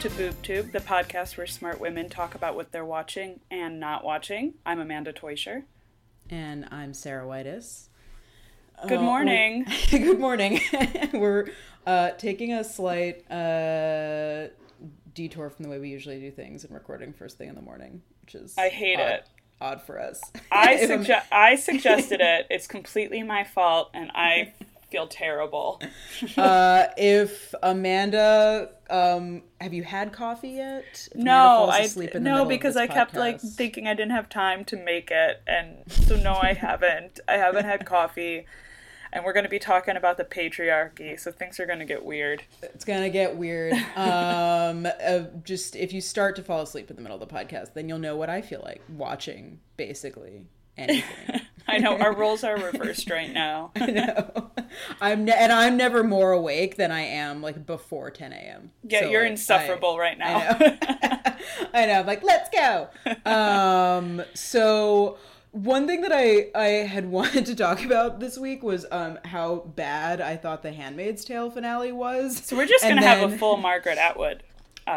To BoobTube, the podcast where smart women talk about what they're watching and not watching. I'm Amanda Teuscher. And I'm Sarah Whitus. Good Uh, morning. we're- Good morning. we're uh, taking a slight uh, detour from the way we usually do things and recording first thing in the morning, which is I hate odd, it. Odd for us. I suggest I suggested it. It's completely my fault, and I feel terrible. uh, if Amanda, um, have you had coffee yet? If No, I asleep in the no because I kept like thinking I didn't have time to make it, and so no, I haven't. I haven't had coffee, and we're going to be talking about the patriarchy, so things are going to get weird. It's gonna get weird. Um, uh, just if you start to fall asleep in the middle of the podcast, then you'll know what I feel like watching. Basically, anything. I know our roles are reversed right now. I know. I'm ne- and I'm never more awake than I am like before 10 a.m. Yeah, So, you're like, insufferable right now. I know. I know. I'm like, let's go. Um, so one thing that I I had wanted to talk about this week was um how bad I thought the Handmaid's Tale finale was. So we're just And going to have a full Margaret Atwood.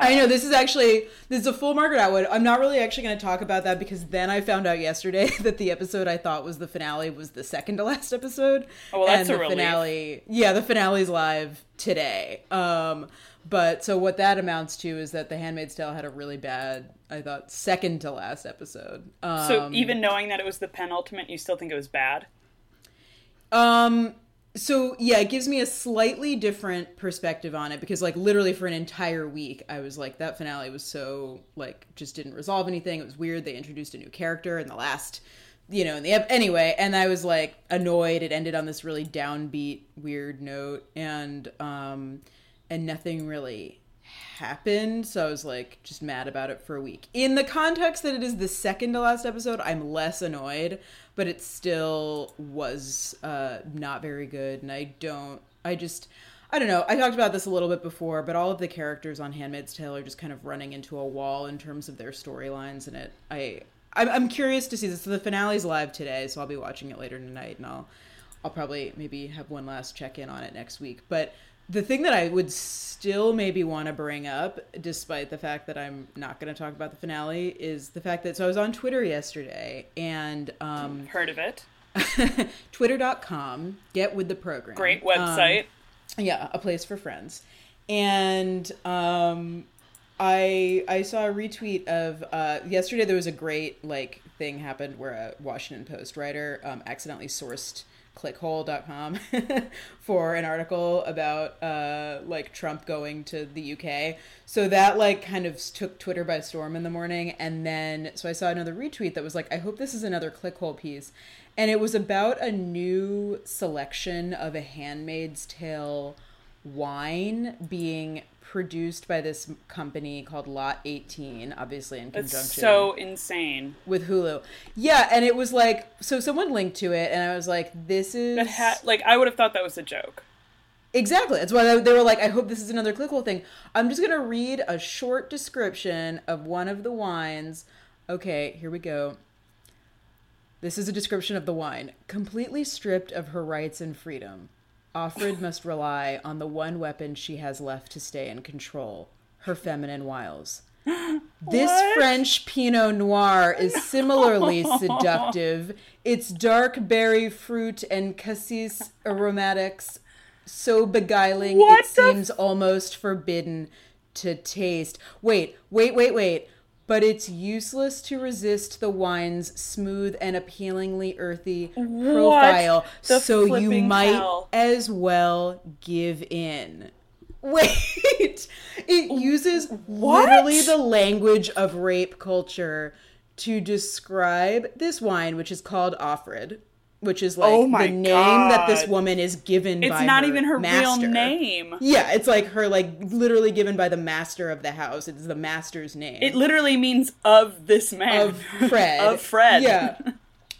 Uh, I know this is actually this is a full Margaret Atwood. I'm not really actually going to talk about that because then I found out yesterday that the episode I thought was the finale was the second to last episode. Oh, well, that's and a the relief. finale. Yeah, the finale's live today. Um, but so what that amounts to is that The Handmaid's Tale had a really bad, I thought, second to last episode. Um, So even knowing that it was the penultimate, you still think it was bad? Um so yeah, it gives me a slightly different perspective on it because like literally for an entire week I was like that finale was so like just didn't resolve anything. It was weird. They introduced a new character in the last you know, in the anyway, and I was like annoyed. It ended on this really downbeat, weird note, and um, and nothing really happened. So I was like just mad about it for a week. In the context that it is the second to last episode, I'm less annoyed, but it still was uh, not very good. And I don't, I just, I don't know. I talked about this a little bit before, but all of the characters on Handmaid's Tale are just kind of running into a wall in terms of their storylines. And it, I, I'm, I'm curious to see this. So the finale's live today, so I'll be watching it later tonight, and I'll, I'll probably maybe have one last check in on it next week. But the thing that I would still maybe want to bring up, despite the fact that I'm not going to talk about the finale, is the fact that so I was on Twitter yesterday and um, Heard of it? twitter.com, get with the program. Great Um, website. yeah, a place for friends. And um I I saw a retweet of uh yesterday there was a great like thing happened where a Washington Post writer um accidentally sourced clickhole.com for an article about uh like Trump going to the UK. So that like kind of took Twitter by storm in the morning and then so I saw another retweet that was like I hope this is another clickhole piece and it was about a new selection of a handmaid's tale wine being produced by this company called Lot 18, obviously in It's conjunction so insane. with Hulu. Yeah, and it was like so someone linked to it and I was like this is That had like I would have thought that was a joke. Exactly. That's why they- were like, I hope this is another clickhole thing. I'm just going to read a short description of one of the wines. Okay, here we go. This is a description of the wine. Completely stripped of her rights and freedom, Offred must rely on the one weapon she has left to stay in control her feminine wiles. This What? French Pinot Noir is similarly seductive. Its dark berry fruit and cassis aromatics so beguiling What it the f- seems almost forbidden to taste. Wait, wait, wait, wait. But it's useless to resist the wine's smooth and appealingly earthy profile, so you might hell? as well give in. Wait, it uses What? literally the language of rape culture to describe this wine, which is called Offred, which is like Oh the name that this woman is given It's not her even her master. real name. Yeah, it's like her like literally given by the master of the house. It's the master's name. It literally means of this man. of Fred. of Fred. Yeah.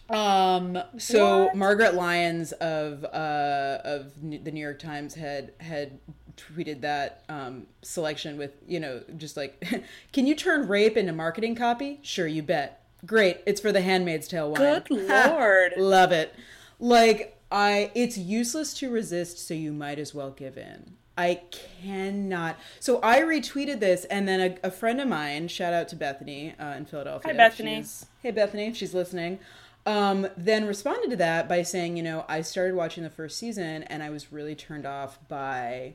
Um. So What? Margaret Lyons of uh of the New York Times had had tweeted that um selection with you know just like, can you turn rape into marketing copy? Sure, you bet. Great. It's for the Handmaid's Tale wine. Good lord. Love it. Like I, it's useless to resist, so you might as well give in. I cannot. So I retweeted this, and then a, a friend of mine, shout out to Bethany uh, in Philadelphia. Hi, Bethany. She's- hey, Bethany, if she's listening. Um, then responded to that by saying, you know, I started watching the first season, and I was really turned off by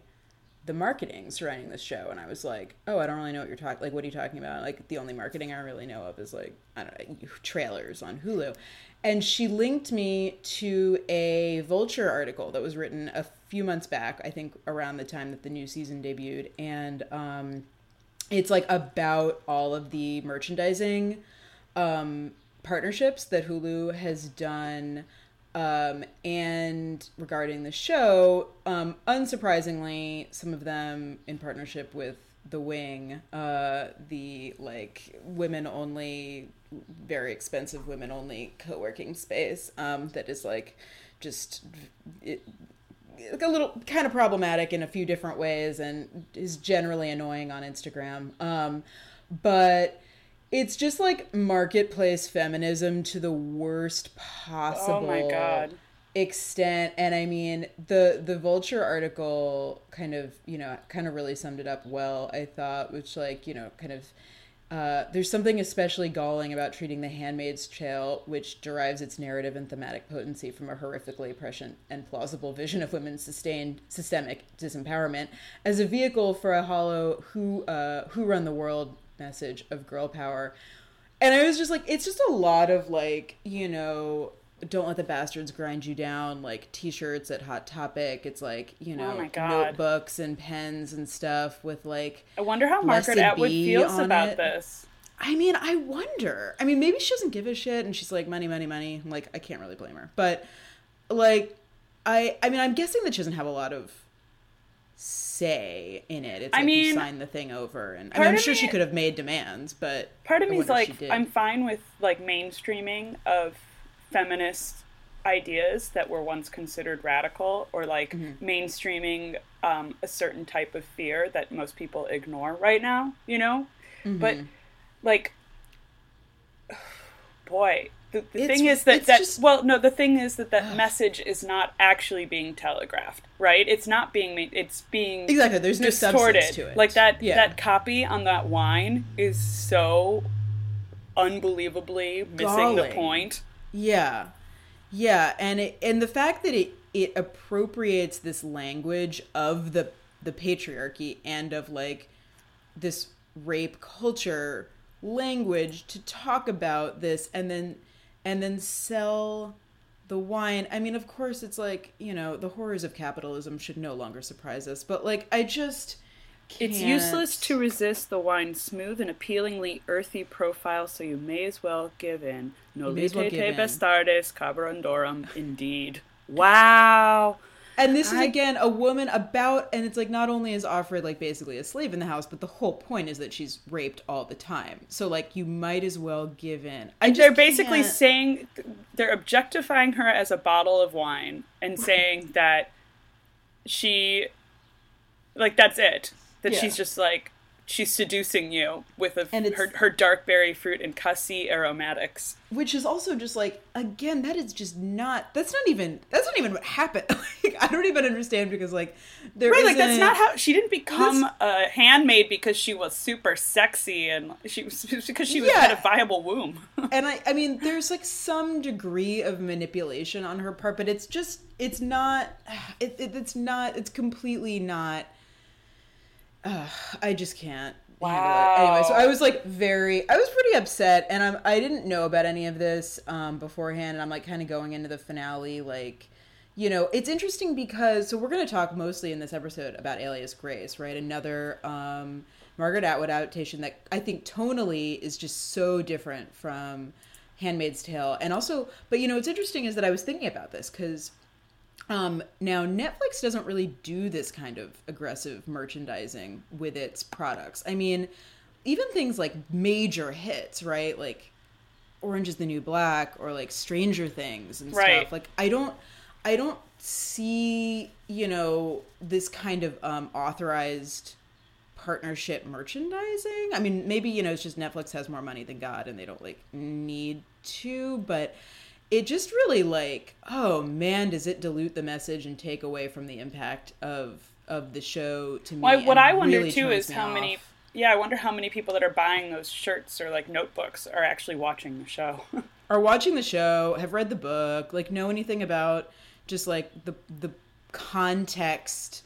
the marketing surrounding this show and i was like oh i don't really know what you're talking like what are you talking about? Like the only marketing i really know of is like i don't know trailers on hulu. And she linked me to a vulture article that was written a few months back i think around the time that the new season debuted and um it's like about all of the merchandising um partnerships that hulu has done um, and regarding the show, um, unsurprisingly, some of them in partnership with The Wing, uh, the like women only, very expensive women only co working space um, that is like just. It, a little kind of problematic in a few different ways and is generally annoying on Instagram. Um, but it's just like marketplace feminism to the worst possible Oh my God. extent and i mean the the vulture article kind of you know kind of really summed it up well i thought which like you know kind of uh, there's something especially galling about treating The Handmaid's Tale, which derives its narrative and thematic potency from a horrifically prescient and plausible vision of women's sustained systemic disempowerment, as a vehicle for a hollow "who uh, who run the world" message of girl power. And I was just like, it's just a lot of like, you know, don't let the bastards grind you down, like t-shirts at Hot Topic. It's like, you oh know, Oh notebooks and pens and stuff with like I wonder how Margaret Atwood feels about it. this. I mean, I wonder. I mean, maybe she doesn't give a shit and she's like money, money, money. I'm like, I can't really blame her. But like I I mean, I'm guessing that she doesn't have a lot of say in it. It's I like you mean, sign the thing over and I part mean, I'm of sure she could have made demands, but Part of me is wonder if she like. I'm fine with like mainstreaming of feminist ideas that were once considered radical, or like Mm-hmm. mainstreaming um, a certain type of fear that most people ignore right now. You know, but Mm-hmm. like, boy. The, the thing is that that just- well no the thing is that that message is not actually being telegraphed right it's not being made it's being Exactly. There's no distorted. substance to it. Like that Yeah. that copy on that wine is so unbelievably missing the point. Yeah. Yeah, and it and the fact that it it appropriates this language of the the patriarchy and of like this rape culture language to talk about this and then and then sell the wine. I mean, of course it's like, you know, the horrors of capitalism should no longer surprise us, but like I just It's can't- useless to resist the wine's smooth and appealingly earthy profile, so you may as well give in. No may as well te in. bastardes carborundorum, indeed. Wow. And this is I- again a woman about, and it's like not only is Offred like basically a slave in the house, but the whole point is that she's raped all the time. So like you might as well give in. I They're basically can't- saying they're objectifying her as a bottle of wine and saying that she like that's it. That Yeah. she's just like she's seducing you with a, And her her dark berry fruit and cassis aromatics. which is also just like again that is just not that's not even that's not even what happened. like, I don't even understand because like there Right, like that's isn't- how she didn't become a handmaid because she was super sexy and she was because she was Yeah. had a viable womb. and I, I mean, there's like some degree of manipulation on her part, but it's just, it's not, it, it it's not, it's completely not. Uh, I just can't. Wow. Anyway, so I was like very, I was pretty upset, and I'm, I didn't know about any of this um, beforehand, and I'm like kind of going into the finale, like, you know, it's interesting because so we're going to talk mostly in this episode about Alias Grace, right? Another um, Margaret Atwood adaptation that I think tonally is just so different from Handmaid's Tale, and also, but you know, what's interesting is that I was thinking about this because um, now Netflix doesn't really do this kind of aggressive merchandising with its products. I mean, even things like major hits, right? Like Orange is the New Black or like Stranger Things and Right. stuff. Like I don't I don't see, you know, this kind of um authorized partnership merchandising. I mean, maybe, you know, it's just Netflix has more money than God and they don't like need to, but it just really like, oh man, does it dilute the message and take away from the impact of of the show to me? Well, what I wonder really too is how off. many. Yeah, I wonder how many people that are buying those shirts or like notebooks are actually watching the show. are watching the show, have read the book, like know anything about just like the the context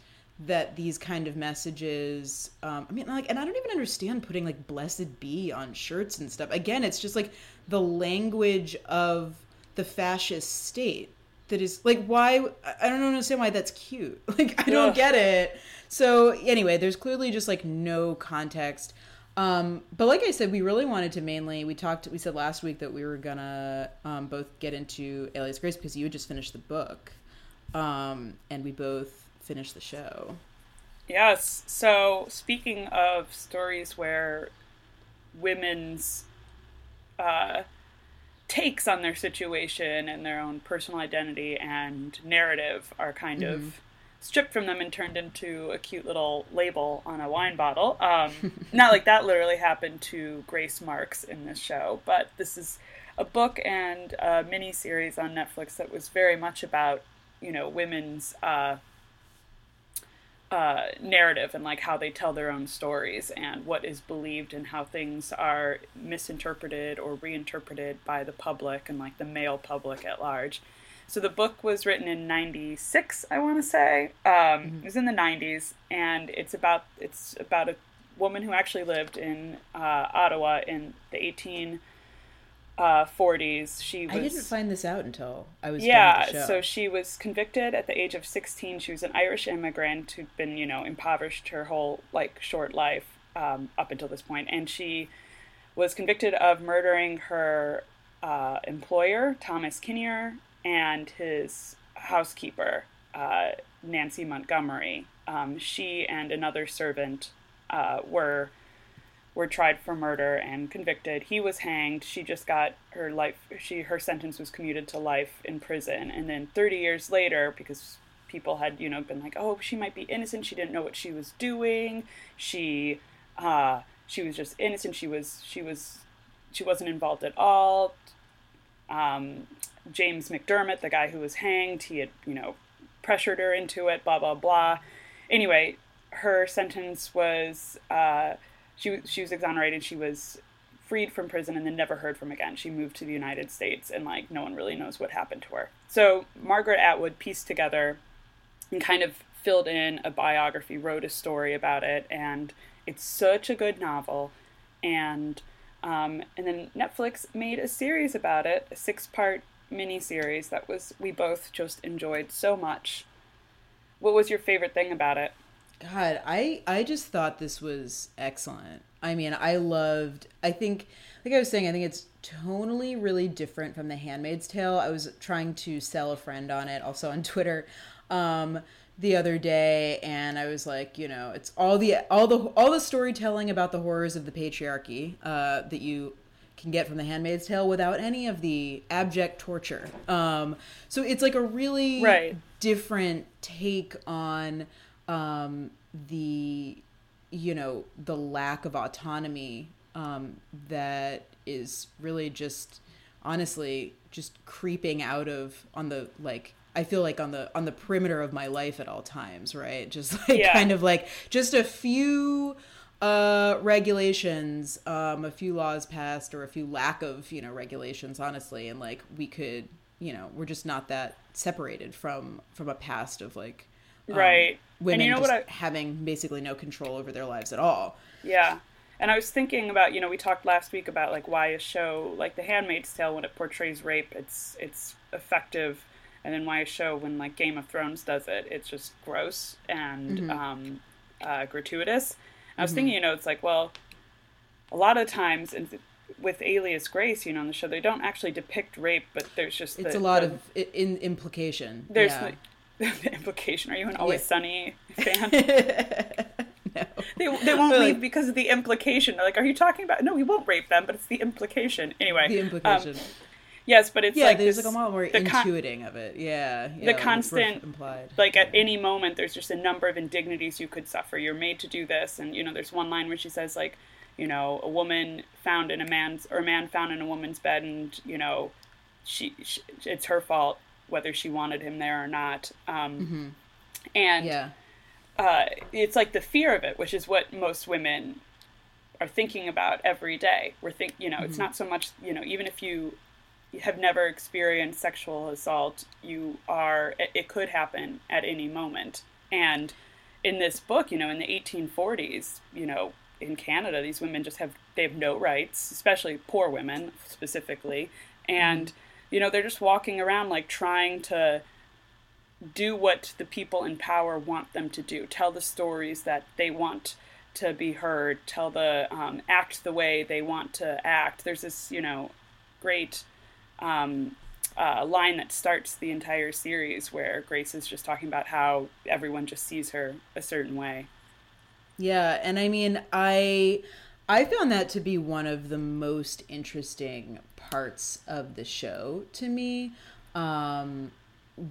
that these kind of messages um i mean like and i don't even understand putting like blessed be on shirts and stuff again it's just like the language of the fascist state that is like why i don't understand why that's cute like i don't get it so anyway there's clearly just like no context um, but like I said, we really wanted to mainly. We talked. We said last week that we were gonna um, both get into Alias Grace because you had just finished the book, um, and we both finished the show. yes. So speaking of stories where women's uh, takes on their situation and their own personal identity and narrative are kind of stripped from them and turned into a cute little label on a wine bottle. Um, not like that literally happened to Grace Marks in this show, but this is a book and a mini series on Netflix that was very much about, you know, women's uh, uh, narrative and like how they tell their own stories and what is believed and how things are misinterpreted or reinterpreted by the public and like the male public at large. So the book was written in '96, I want to say. Um, It was in the '90s, and it's about it's about a woman who actually lived in uh, Ottawa in the 18 uh, 40s. She was I didn't find this out until I was yeah, the show. so she was convicted at the age of 16. She was an Irish immigrant who'd been, you know, impoverished her whole like short life um, up until this point, and she was convicted of murdering her uh, employer Thomas Kinnear and his housekeeper uh, Nancy Montgomery. Um, she and another servant uh, were were tried for murder and convicted. He was hanged. She just got her life. She her sentence was commuted to life in prison. And then 30 years later, because people had you know been like, oh, she might be innocent. She didn't know what she was doing. She uh, she was just innocent. She was she was she wasn't involved at all. Um, James McDermott, the guy who was hanged, he had you know pressured her into it. Blah blah blah. Anyway, her sentence was. Uh, she she was exonerated. She was freed from prison and then never heard from again. She moved to the United States and like no one really knows what happened to her. So Margaret Atwood pieced together and kind of filled in a biography, wrote a story about it, and it's such a good novel. And um, and then Netflix made a series about it, a six-part miniseries that was we both just enjoyed so much. What was your favorite thing about it? God, I I just thought this was excellent. I mean, I loved. I think, like I was saying, I think it's tonally really different from The Handmaid's Tale. I was trying to sell a friend on it, also on Twitter, um, the other day, and I was like, you know, it's all the all the all the storytelling about the horrors of the patriarchy uh, that you can get from The Handmaid's Tale without any of the abject torture. Um, so it's like a really Right. different take on um, the you know the lack of autonomy um, that is really just honestly just creeping out of on the like I feel like on the on the perimeter of my life at all times, right? Just like Yeah. kind of like just a few uh regulations, um a few laws passed or a few lack of, you know, regulations honestly and like we could, you know, we're just not that separated from from a past of like um, Right. Women and you know just what I having basically no control over their lives at all. Yeah. And I was thinking about, you know, we talked last week about like why a show like The Handmaid's Tale when it portrays rape, it's it's effective, and then why a show when like Game of Thrones does it, it's just gross and um, uh, gratuitous. And I was thinking, you know, it's like, well, a lot of times in, with Alias Grace, you know, on the show, they don't actually depict rape, but there's just It's the- a lot the- of in implication. there's yeah. The, implication. Are you an Always Yeah. Sunny fan? no. They, they won't leave because of the implication. They're like, are you talking about? No, we won't rape them, but it's the implication. Anyway, The um, implication. yes, but it's yeah, like there's this- like a lot more the con- intuiting of it. Yeah, yeah the like, constant- implied. like at any moment there's just a number of indignities you could suffer you're made to do this and you know there's one line where she says like you know a woman found in a man's or a man found in a woman's bed and you know she, she it's her fault whether she wanted him there or not. Um, Mm-hmm. and Yeah. uh, it's like the fear of it, which is what most women are thinking about every day. We're think, you know, it's not so much, you know, even if you have never experienced sexual assault, you are, it, it could happen at any moment. And in this book, you know, in the 1840s, you know, in Canada, these women just have, they have no rights, especially poor women specifically. And, you know, they're just walking around like trying to, do what the people in power want them to do. Tell the stories that they want to be heard. Tell the um, act the way they want to act. There's this you know great um, uh, line that starts the entire series where grace is just talking about how everyone just sees her a certain way. Yeah, and I mean, I I found that to be one of the most interesting parts of the show to me. Um,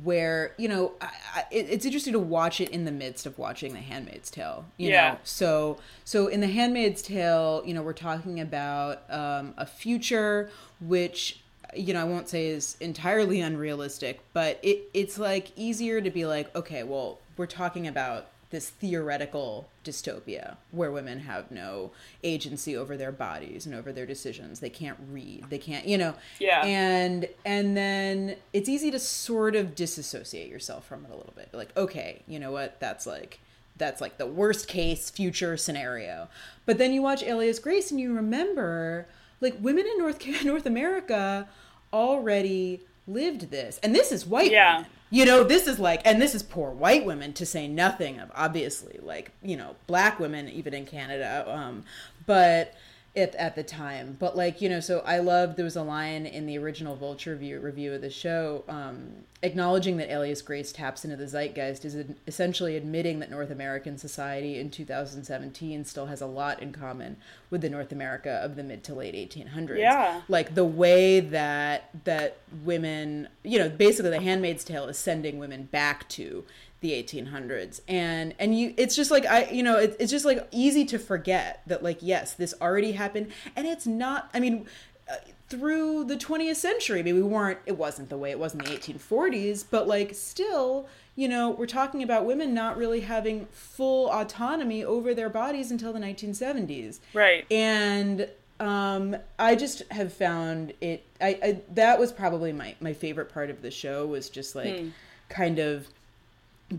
where you know I, I, it's interesting to watch it in the midst of watching The Handmaid's Tale. You Yeah. know, so so in The Handmaid's Tale, you know, we're talking about um, a future which you know I won't say is entirely unrealistic, but it it's like easier to be like, okay, well, we're talking about this theoretical dystopia where women have no agency over their bodies and over their decisions. They can't read. They can't, you know. Yeah. And and then it's easy to sort of disassociate yourself from it a little bit. Like, okay, you know what? That's like that's like the worst case future scenario. But then you watch Alias Grace and you remember like women in North North America already lived this. And this is white Yeah. women. You know, this is like, and this is poor white women to say nothing of obviously like, you know, black women even in Canada. Um, but at, at the time, but like, you know, so I love, there was a line in the original Vulture review, review of the show, um, acknowledging that Alias Grace taps into the zeitgeist is essentially admitting that North American society in 2017 still has a lot in common with the North America of the mid to late 1800s Yeah. like the way that that women you know basically the handmaid's tale is sending women back to the 1800s and and you it's just like i you know it, it's just like easy to forget that like yes this already happened. And it's not i mean uh, through the 20th century maybe we weren't it wasn't the way it was in the 1840s but like still you know we're talking about women not really having full autonomy over their bodies until the 1970s right. And um, I just have found it. I, I that was probably my my favorite part of the show was just like kind of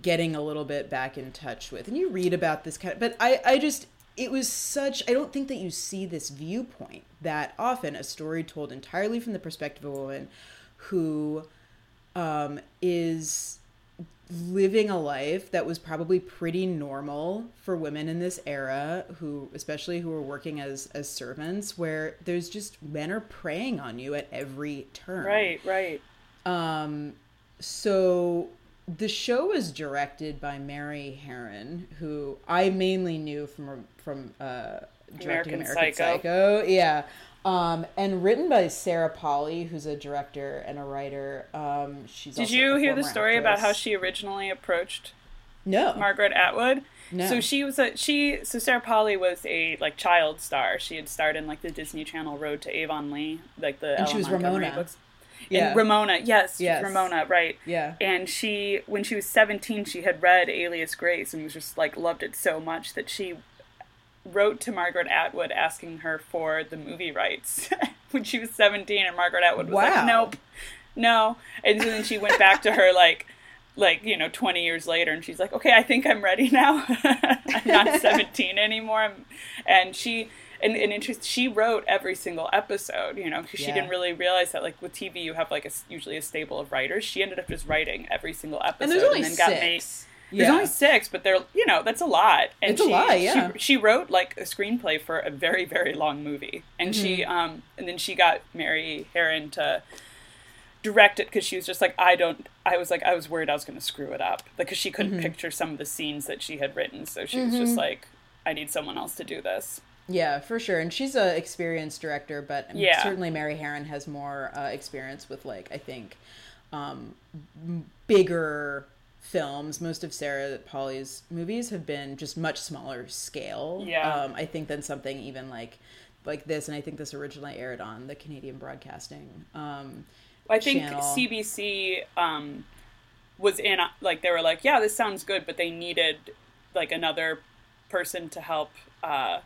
getting a little bit back in touch with. And you read about this kind of, but I I just it was such. I don't think that you see this viewpoint that often. A story told entirely from the perspective of a woman who um, is living a life that was probably pretty normal for women in this era who especially who were working as as servants where there's just men are preying on you at every turn right right um so the show is directed by Mary Harron who I mainly knew from from uh directing American American Psycho. Psycho yeah um, and written by Sarah Polley, who's a director and a writer. Um, she's did you hear the story about how she originally approached No. Margaret Atwood. No. So she was a she. So Sarah Polley was a like child star. She had starred in like the Disney Channel Road to Avonlea, like the And she was Montgomery Ramona. books. Yeah. And Ramona, yes, Yes. Ramona, right? Yeah. And she, when she was seventeen, she had read Alias Grace and was just like loved it so much that she wrote to Margaret Atwood asking her for the movie rights when she was 17 and Margaret Atwood was Wow. like nope no and so then she went back to her like like you know 20 years later and she's like okay I think I'm ready now I'm not 17 anymore I'm, and she and, and interest she wrote every single episode you know because she didn't really realize that like with TV you have like a usually a stable of writers she ended up just writing every single episode and there's only then got made six. there's Yeah. only six, but they're you know that's a lot. And It's a she, lot, yeah. She, she wrote like a screenplay for a very very long movie, and she Mm-hmm. um and then she got Mary Harron to direct it because she was just like I don't. I was like I was worried I was going to screw it up because she couldn't Mm-hmm. picture some of the scenes that she had written, so she was just like I need someone else to do this. Yeah, for sure. And she's an experienced director, but I mean, Yeah. certainly Mary Harron has more uh, experience with like I think um, bigger films. Most of Sarah Polley's movies have been just much smaller scale. Yeah. Um, I think than something even like like this, and I think this originally aired on the Canadian Broadcasting. Um, I think channel. CBC um, was in like they were like, yeah, this sounds good, but they needed like another person to help uh,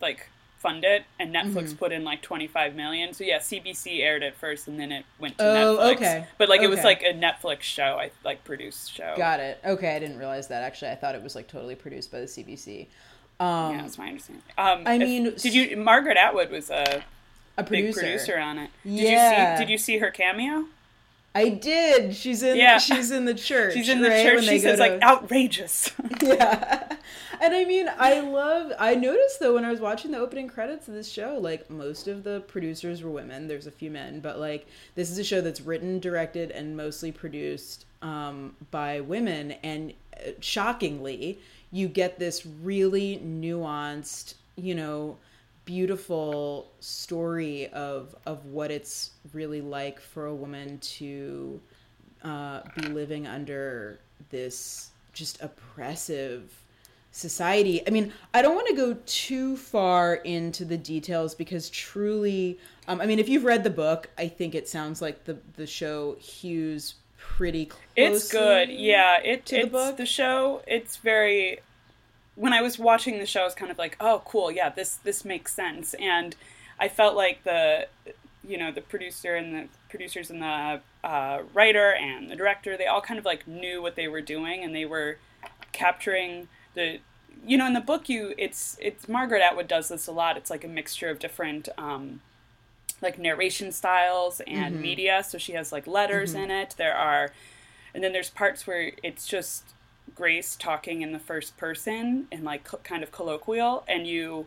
like fund it, and Netflix Mm-hmm. put in like twenty five million. So yeah, CBC aired it first, and then it went to Oh, Netflix. okay. But like it was like a Netflix show, I like produced show. Got it. Okay, I didn't realize that. Actually, I thought it was like totally produced by the CBC. Um, Yeah, that's my understanding. Um, I if- mean, did you? Margaret Atwood was a a big producer. producer on it. Did Yeah. you see? Did you see her cameo? I did. She's in. Yeah. She's in the church. She's in the right, church. when She says like outrageous. yeah. And I mean, I love. I noticed though when I was watching the opening credits of this show, like most of the producers were women. There's a few men, but like this is a show that's written, directed, and mostly produced um, by women. And uh, shockingly, you get this really nuanced, you know, beautiful story of of what it's really like for a woman to uh, be living under this just oppressive society. I mean, I don't want to go too far into the details because truly, um, I mean, if you've read the book, I think it sounds like the the show hews pretty close. It's good. Yeah, it to the book? the show. It's very. When I was watching the show, I was kind of like, "Oh, cool. Yeah, this this makes sense." And I felt like the, you know, the producer and the producers and the uh, writer and the director, they all kind of like knew what they were doing, and they were capturing the. You know, in the book, you it's it's Margaret Atwood does this a lot. It's like a mixture of different. Um, like narration styles and media. So she has like letters in it. There are, and then there's parts where it's just Grace talking in the first person and like kind of colloquial, and you,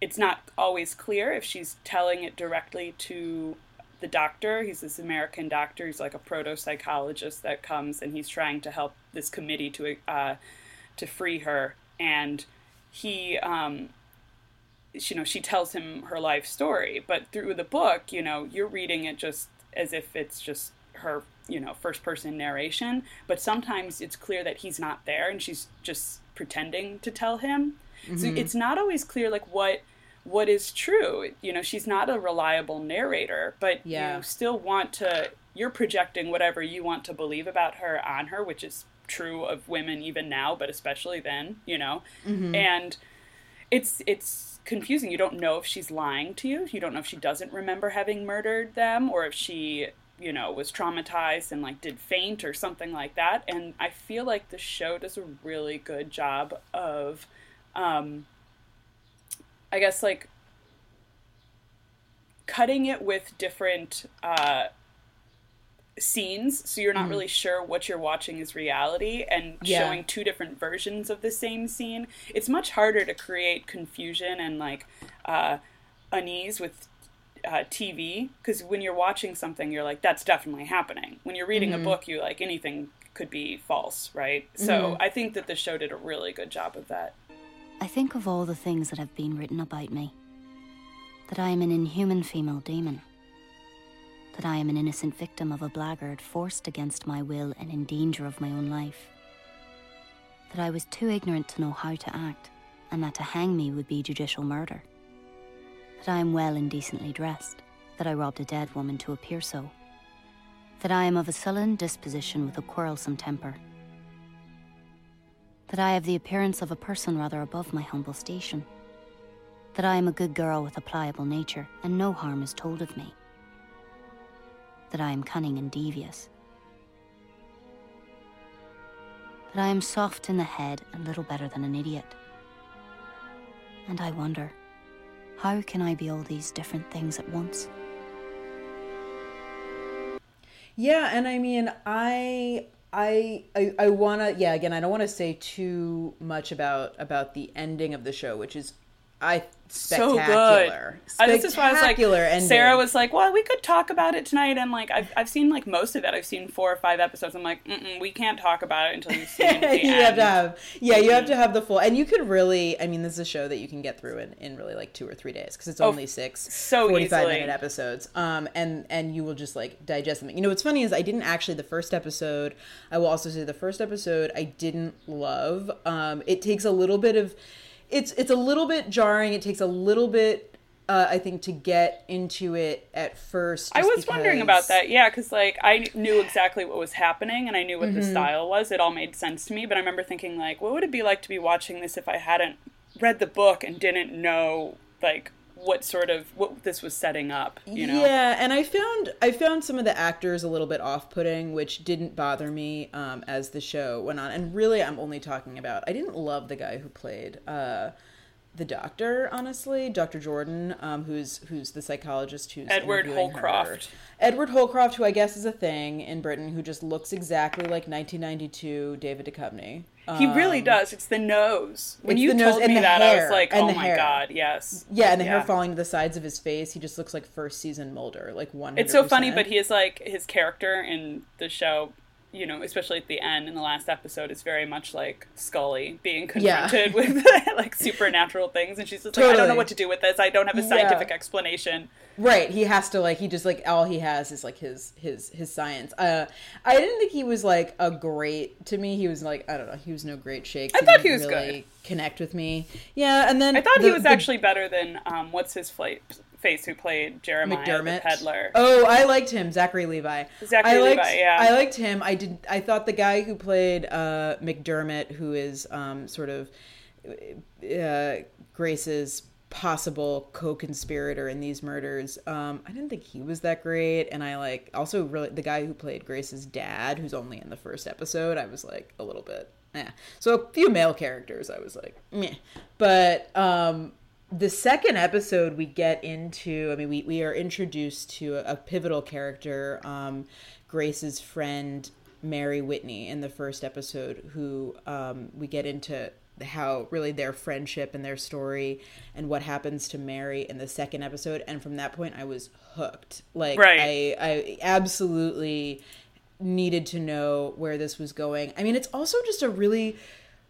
it's not always clear if she's telling it directly to the doctor. He's this American doctor. He's like a proto psychologist that comes and he's trying to help this committee to uh, to free her, and he um, you know she tells him her life story but through the book you know you're reading it just as if it's just her you know first person narration but sometimes it's clear that he's not there and she's just pretending to tell him so mm-hmm. it's not always clear like what what is true you know she's not a reliable narrator but Yeah. you still want to you're projecting whatever you want to believe about her on her which is true of women even now but especially then you know mm-hmm. and it's it's confusing. You don't know if she's lying to you. You don't know if she doesn't remember having murdered them or if she, you know, was traumatized and like did faint or something like that. And I feel like the show does a really good job of um I guess like cutting it with different uh scenes so you're not really sure what you're watching is reality and Yeah. showing two different versions of the same scene it's much harder to create confusion and like uh, unease with uh, tv because when you're watching something you're like that's definitely happening when you're reading a book you like anything could be false right so i think that the show did a really good job of that I think of all the things that have been written about me. That I am an inhuman female demon. That I am an innocent victim of a blackguard forced against my will and in danger of my own life. That I was too ignorant to know how to act, and that to hang me would be judicial murder. That I am well and decently dressed. That I robbed a dead woman to appear so. That I am of a sullen disposition with a quarrelsome temper that I have the appearance of a person rather above my humble station, that I am a good girl with a pliable nature, and no harm is told of me, that I am cunning and devious, that I am soft in the head and little better than an idiot. And I wonder, how can I be all these different things at once? Yeah, and I mean, I I I, I want to yeah, again, I don't want to say too much about about the ending of the show, which is I so spectacular. good. Uh, this is why I was like, Spectacular ending. Sarah was like, "Well, we could talk about it tonight." And like, I've I've seen like most of it. I've seen four or five episodes. I'm like, we can't talk about it until you've seen the you end. have to have yeah you have to have the full and you could really i mean this is a show that you can get through in, in really like two or three days because it's only six Oh, so 45 easily. minute episodes um and and you will just like digest them you know what's funny is i didn't actually the first episode i will also say the first episode i didn't love um it takes a little bit of it's it's a little bit jarring it takes a little bit uh, I think to get into it at first. I was wondering about that, yeah, because like I knew exactly what was happening and I knew what Mm-hmm. the style was. It all made sense to me, but I remember thinking like, what would it be like to be watching this if I hadn't read the book and didn't know like what sort of what this was setting up, you know? Yeah, and I found I found some of the actors a little bit off-putting, which didn't bother me um, as the show went on. And really, I'm only talking about I didn't love the guy who played uh, the doctor, honestly, Dr. Jordan, um, who's who's the psychologist who's Edward interviewing her. Holcroft. Edward Holcroft, who I guess is a thing in Britain, who just looks exactly like 1992 David Duchovny. He really Um, does. It's the nose. When you nose told me that, I was like, oh my hair. god, yes. Yeah, and the hair falling to the sides of his face. He just looks like first season Mulder, like one. It's so funny, but he is like his character in the show. You know, especially at the end in the last episode, is very much like Scully being Yeah. confronted with like supernatural things, and she's just like, "I don't know what to do with this. I don't have a Yeah. scientific explanation." Right, he has to like he just like all he has is like his his his science. Uh I didn't think he was like a great to me. He was like I don't know, he was no great shake. I thought he was really Connect with me. Yeah, and then I thought he was the actually better than um, what's his fla- face who played Jeremiah McDermott. the peddler. Oh, I liked him, Zachary Levi. Zachary I liked, Levi, yeah. I liked him. I did. I thought the guy who played uh, McDermott, who is um, sort of uh, Grace's possible co-conspirator in these murders, um, I didn't think he was that great. And I like also really the guy who played Grace's dad, who's only in the first episode. I was like a little bit. Yeah. So a few male characters, I was like, meh. But um, the second episode we get into i mean we, we are introduced to a, a pivotal character um, grace's friend mary whitney in the first episode who um, we get into how really their friendship and their story and what happens to mary in the second episode and from that point i was hooked like Right. i i absolutely needed to know where this was going i mean it's also just a really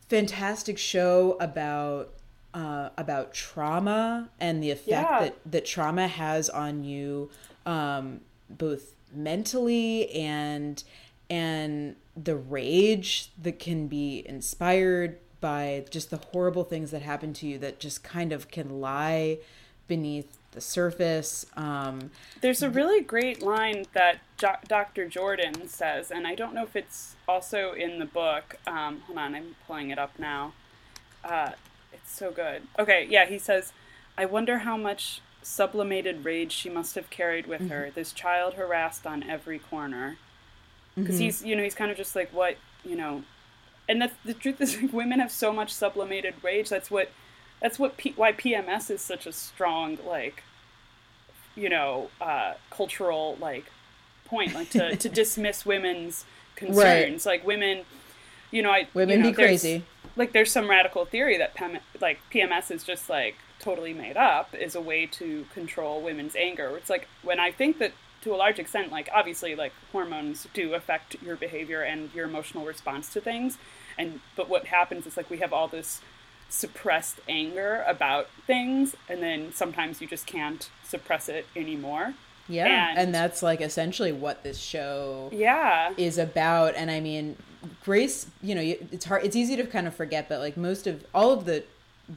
fantastic show about uh, about trauma and the effect Yeah. that that trauma has on you um, both mentally and and the rage that can be inspired by just the horrible things that happen to you that just kind of can lie beneath the surface um, There's a really great line that jo- Dr. Jordan says, and I don't know if it's also in the book. Um, hold on, I'm pulling it up now. Uh, it's so good. Okay, yeah, he says, I wonder how much sublimated rage she must have carried with her, this child harassed on every corner. Because he's, you know, he's kind of just like, what, you know, and that's the truth is like, women have so much sublimated rage. That's what, that's what, P- why PMS is such a strong, like, you know, uh, cultural like point, like to, to dismiss women's concerns. Like women, you know, I Women you know, be crazy. Like there's some radical theory that PM, like PMS is just like totally made up is a way to control women's anger. It's like when I think that to a large extent, like obviously like hormones do affect your behavior and your emotional response to things, and but what happens is like we have all this suppressed anger about things and then sometimes you just can't suppress it anymore. Yeah And- and that's like essentially what this show yeah. is about. And i mean grace you know it's hard it's easy to kind of forget but like most of all of the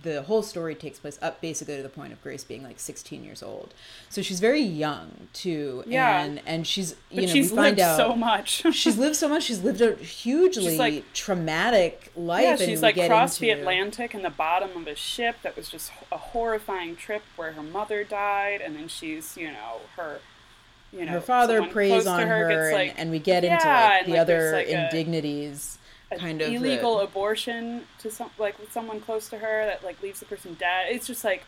the whole story takes place up basically to the point of grace being like 16 years old. So she's very young too Yeah. and and she's you but know she's we find lived out so much. she's lived so much. She's lived a hugely like- traumatic life yeah she's like crossed the atlantic in the bottom of a ship that was just a horrifying trip where her mother died and then she's you know her you know her father preys on her, gets, and, like, and we get into like the like, other indignities kind of the- illegal abortion to some like with someone close to her that like leaves the person dead it's just like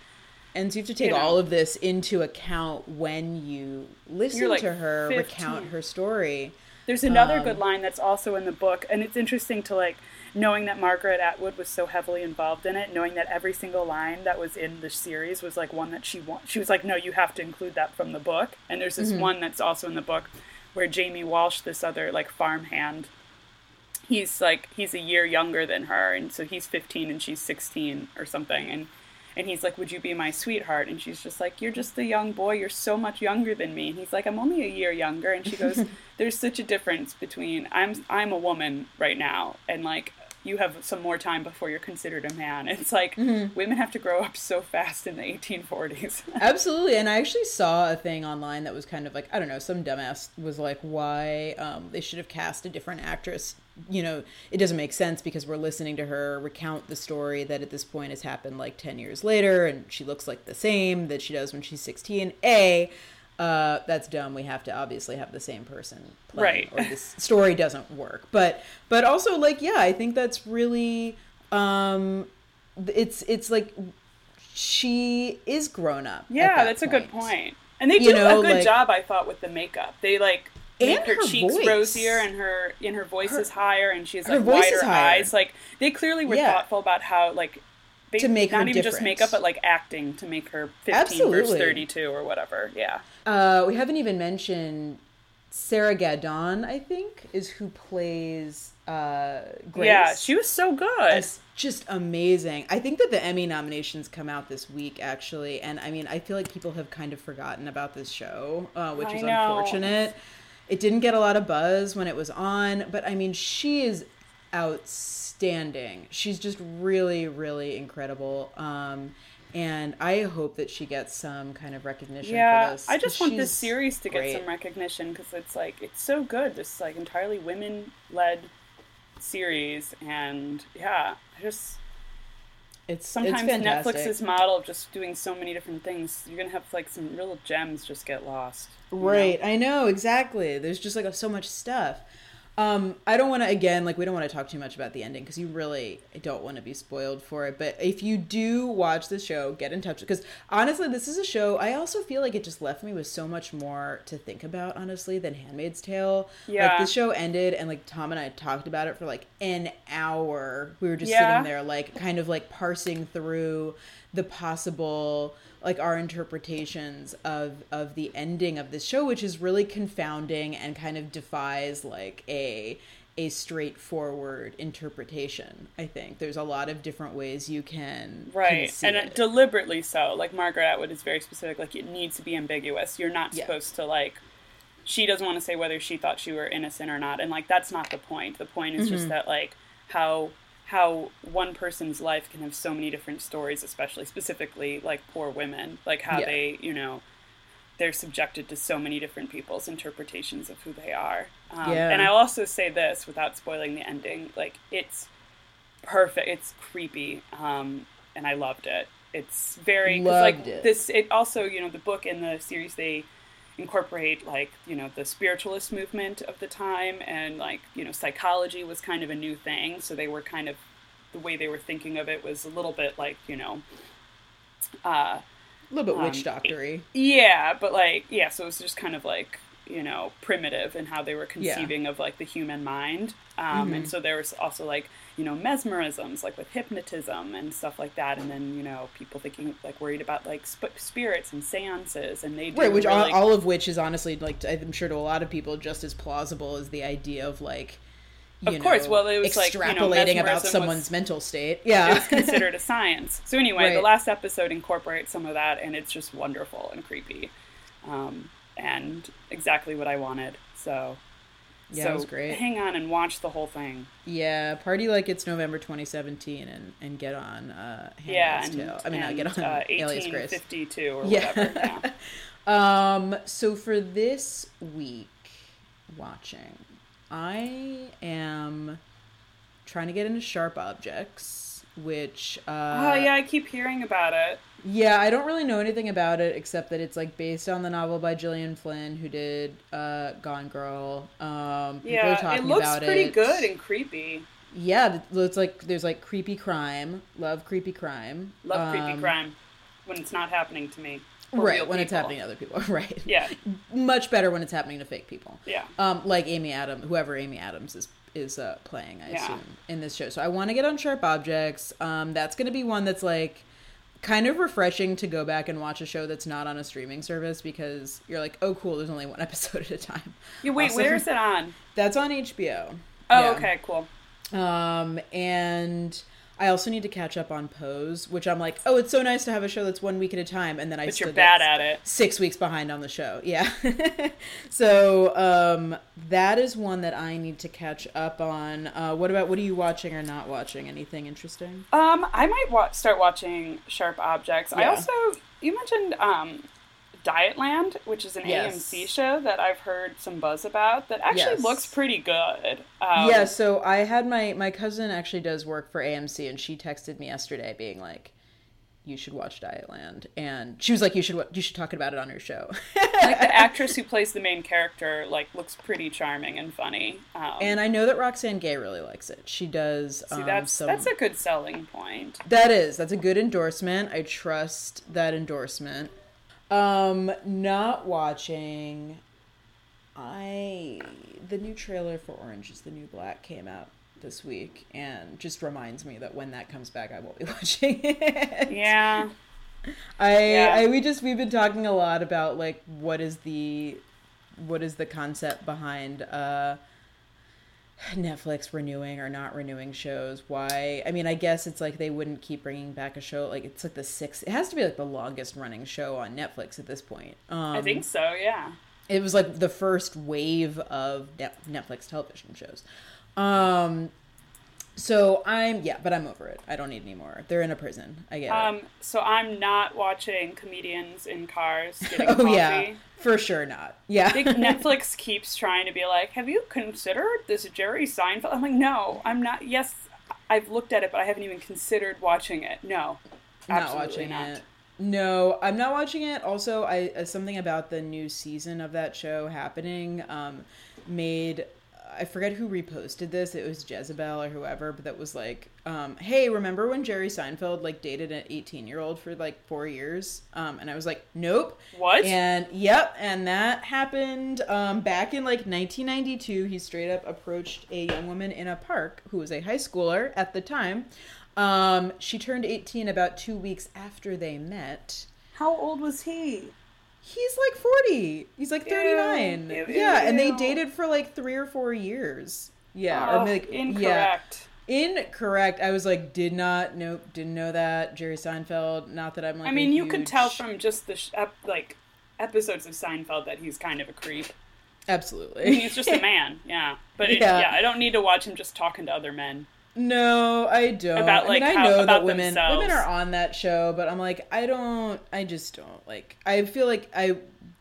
And so you have to take you know. all of this into account when you listen like, to her 15. recount her story. There's another Um, good line that's also in the book, and it's interesting to like knowing that Margaret Atwood was so heavily involved in it, knowing that every single line that was in the series was like one that she wa- she was like, no, you have to include that from the book. And there's this one that's also in the book where Jamie Walsh, this other like farmhand, he's like he's a year younger than her, and so he's 15 and she's 16 or something, and. And he's like, "Would you be my sweetheart?" And she's just like, "You're just a young boy. You're so much younger than me." And he's like, "I'm only a year younger." And she goes, "There's such a difference between I'm I'm a woman right now, and like you have some more time before you're considered a man. It's like Mm-hmm. women have to grow up so fast in the 1840s. Absolutely, and I actually saw a thing online that was kind of like I don't know, some dumbass was like, why um, they should have cast a different actress. You know, it doesn't make sense because we're listening to her recount the story that at this point has happened like ten years later, and she looks like the same that she does when she's sixteen. A, uh, that's dumb. We have to obviously have the same person, playing, Right. Or this story doesn't work. But but also like yeah, I think that's really um, it's it's like she is grown up. yeah, that that's a good point. And they You know, a good like- job, I thought, with the makeup. They like make And her, her cheeks voice. rosier and her and her voice Her- is higher and she has like wider eyes. Like they clearly were Yeah. thoughtful about how like they, To make not even just makeup, but like acting to make her fifteen Absolutely. versus thirty two or whatever. Yeah. Uh, we haven't even mentioned Sarah Gadon. I think is who plays uh, Grace. Yeah, she was so good. It's just amazing. I think that the Emmy nominations come out this week, actually, and I mean, I feel like people have kind of forgotten about this show, uh, which I is know. unfortunate. It didn't get a lot of buzz when it was on, but I mean, she is outstanding. She's just really, really incredible. Um, and I hope that she gets some kind of recognition for yeah. I just want this series to get some recognition because it's like it's so good. This like entirely women led series, and yeah, I just It's sometimes it's. Netflix's model of just doing so many different things, you're gonna have like some real gems just get lost. you know? Right, I know exactly. There's just like so much stuff. Um, I don't want to again, like we don't want to talk too much about the ending because you really don't want to be spoiled for it. But if you do watch the show, get in touch because honestly, this is a show. I also feel like it just left me with so much more to think about, honestly, than *Handmaid's Tale*. Yeah. like the show ended, and like Tom and I talked about it for like an hour. We were just Yeah. sitting there, like kind of like parsing through the possible like our interpretations of of the ending of this show which is really confounding and kind of defies like a a straightforward interpretation i think there's a lot of different ways you can Right, and it. it, deliberately so. Like Margaret Atwood is very specific. Like it needs to be ambiguous. You're not Yeah. supposed to like. She doesn't want to say whether she thought she were innocent or not, and like that's not the point. The point is Mm-hmm. just that like how how one person's life can have so many different stories, especially specifically like poor women, like how Yeah. they you know they're subjected to so many different people's interpretations of who they are. Um, Yeah. And I'll also say this without spoiling the ending: like it's perfect. It's creepy, um, and I loved it. It's very 'cause, like Loved it. this. It also, you know, the book and the series they incorporate like you know the spiritualist movement of the time, and like you know psychology was kind of a new thing. So they were kind of the way they were thinking of it was a little bit like you know. Uh, a little bit witch um, doctory yeah, but like yeah, so it was just kind of like you know primitive in how they were conceiving of like the human mind, um, and so there was also like you know mesmerisms like with hypnotism and stuff like that, and then you know people thinking like worried about like sp- spirits and seances, and they right which really, all, all of which is honestly like i'm sure to a lot of people just as plausible as the idea of like you Of course, know, well, it was like, you know, extrapolating about mesmerism was- someone's mental state. it yeah. was considered a science. So anyway, the last episode incorporates some of that, and it's just wonderful and creepy, um, and exactly what I wanted. So. Yeah, so it was great. Hang on and watch the whole thing. Yeah, party like it's November 2017 and and get on uh Yeah, and, Tale. I mean, not get on uh, Alias Grace. 1852 or Yeah. whatever. Yeah. Um so for this week watching, I am trying to get into Sharp Objects, which uh oh yeah, I keep hearing about it. Yeah, I don't really know anything about it except that it's like based on the novel by Gillian Flynn, who did uh, Gone Girl. Um, people Yeah, talking it looks about pretty it. good and creepy. Yeah, it's like there's like creepy crime. Love creepy crime. Love creepy Um, crime when it's not happening to me. Right when it's happening to other people. Right. Yeah, Much better when it's happening to fake people. yeah. Um, like Amy Adams, whoever Amy Adams is is uh, playing, I Yeah. assume, in this show. So I want to get on Sharp Objects. Um, that's going to be one that's like kind of refreshing to go back and watch a show that's not on a streaming service because you're like, oh, cool, there's only one episode at a time. Yeah, wait, where is it on? That's on HBO. Oh, Yeah. okay, cool. Um, and I also need to catch up on Pose, which I'm like, oh, it's so nice to have a show that's one week at a time, and then I But still you're get bad at it. six weeks behind on the show. Yeah. so um, that is one that I need to catch up on. Uh, what about what are you watching or not watching? Anything interesting? Um, I might wa- start watching Sharp Objects. I also you mentioned um, Dietland, which is an Yes. AMC show that I've heard some buzz about. That actually Yes. looks pretty good. Um, yeah. So I had my my cousin actually does work for AMC, and she texted me yesterday being like. You should watch Dietland, and she was like, "You should you should talk about it on your show." like the actress who plays the main character like looks pretty charming and funny. Um, and I know that Roxane Gay really likes it. She does. see, um, that's some... that's a good selling point. That is. That's a good endorsement. I trust that endorsement. Um not watching I the new trailer for Orange is the New Black came out this week and just reminds me that when that comes back I will be watching it. Yeah, I, Yeah. I we just we've been talking a lot about like what is the what is the concept behind uh Netflix renewing or not renewing shows. Why? I mean, I guess it's like they wouldn't keep bringing back a show. Like it's like the sixth. It has to be like the longest running show on Netflix at this point. Um, I think so. Yeah. it was like the first wave of Netflix television shows. Um, so I'm yeah, but I'm over it. I don't need any more. They're in a prison. I get it. Um, so I'm not watching comedians in cars getting oh coffee. yeah, for sure not. Yeah. I think Netflix keeps trying to be like, "Have you considered this Jerry Seinfeld?" I'm like, "No, I'm not. Yes, I've looked at it, but I haven't even considered watching it. No, not watching not. it. No, I'm not watching it. Also, I uh, something about the new season of that show happening um, made I forget who reposted this. It was Jezebel or whoever, but that was like, um, "Hey, remember when Jerry Seinfeld like dated an 18 year old for like four years?" Um, and I was like, "Nope." What? And yep, and that happened um, back in like 1992. He straight up approached a young woman in a park who was a high schooler at the time. Um, she turned 18 about two weeks after they met. How old was he? He's like 40. He's like 39. Ew, ew, yeah, and they dated for like three or four years. Yeah, Oh, or like yeah, incorrect. incorrect. I was like, did not, nope, didn't know that. Jerry Seinfeld. Not that I'm like. I mean, you could huge- tell from just the sh- ep- like episodes of Seinfeld that he's kind of a creep. absolutely. I mean, he's just a man, yeah. But it, yeah. Yeah. I don't need to watch him just talking to other men. No, I don't. About, I mean, like, I how- know that about women themselves. women are on that show, but I'm like, I don't. I just don't like. I feel like I.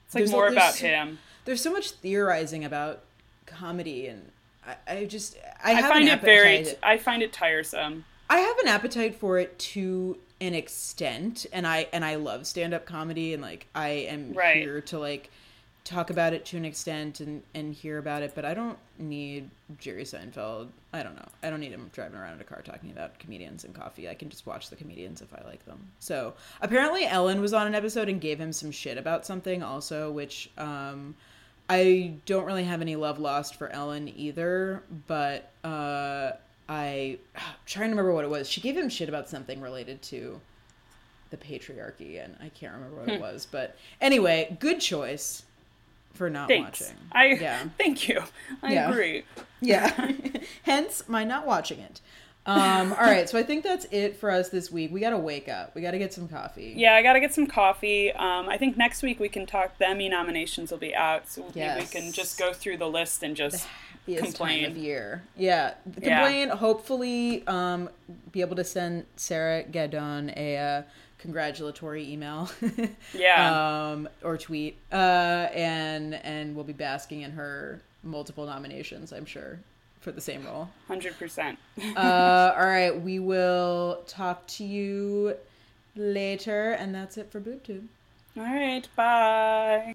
It's like more about him. There's so much theorizing about comedy, and I, I just I, I find it very. I find it tiresome. I have an appetite for it to an extent, and I and I love stand up comedy, and like I am Right. here to like talk about it to an extent and and hear about it, but I don't need Jerry Seinfeld. I don't know. I don't need him driving around in a car talking about comedians and coffee. I can just watch the comedians if I like them. So apparently Ellen was on an episode and gave him some shit about something also, which um I don't really have any love lost for Ellen either, but uh I I'm trying to remember what it was. She gave him shit about something related to the patriarchy and I can't remember what it was, but anyway, good choice for not Thanks. watching. I yeah. thank you. I Yeah. agree. Yeah. Hence my not watching it. Um, all right, so I think that's it for us this week. We got to wake up. We got to get some coffee. Yeah, I gotta get some coffee. Um, I think next week we can talk. The Emmy nominations will be out, so maybe we Yes. can just go through the list and just complain. time of year. Yeah, the Yeah. complain. Hopefully, um, be able to send Sarah Gadon a uh, congratulatory email. Yeah. um, or tweet. Uh, and and we'll be basking in her multiple nominations. I'm sure for the same role. hundred percent. uh, all right, we will talk to you later, and that's it for BoobTube. All right, bye.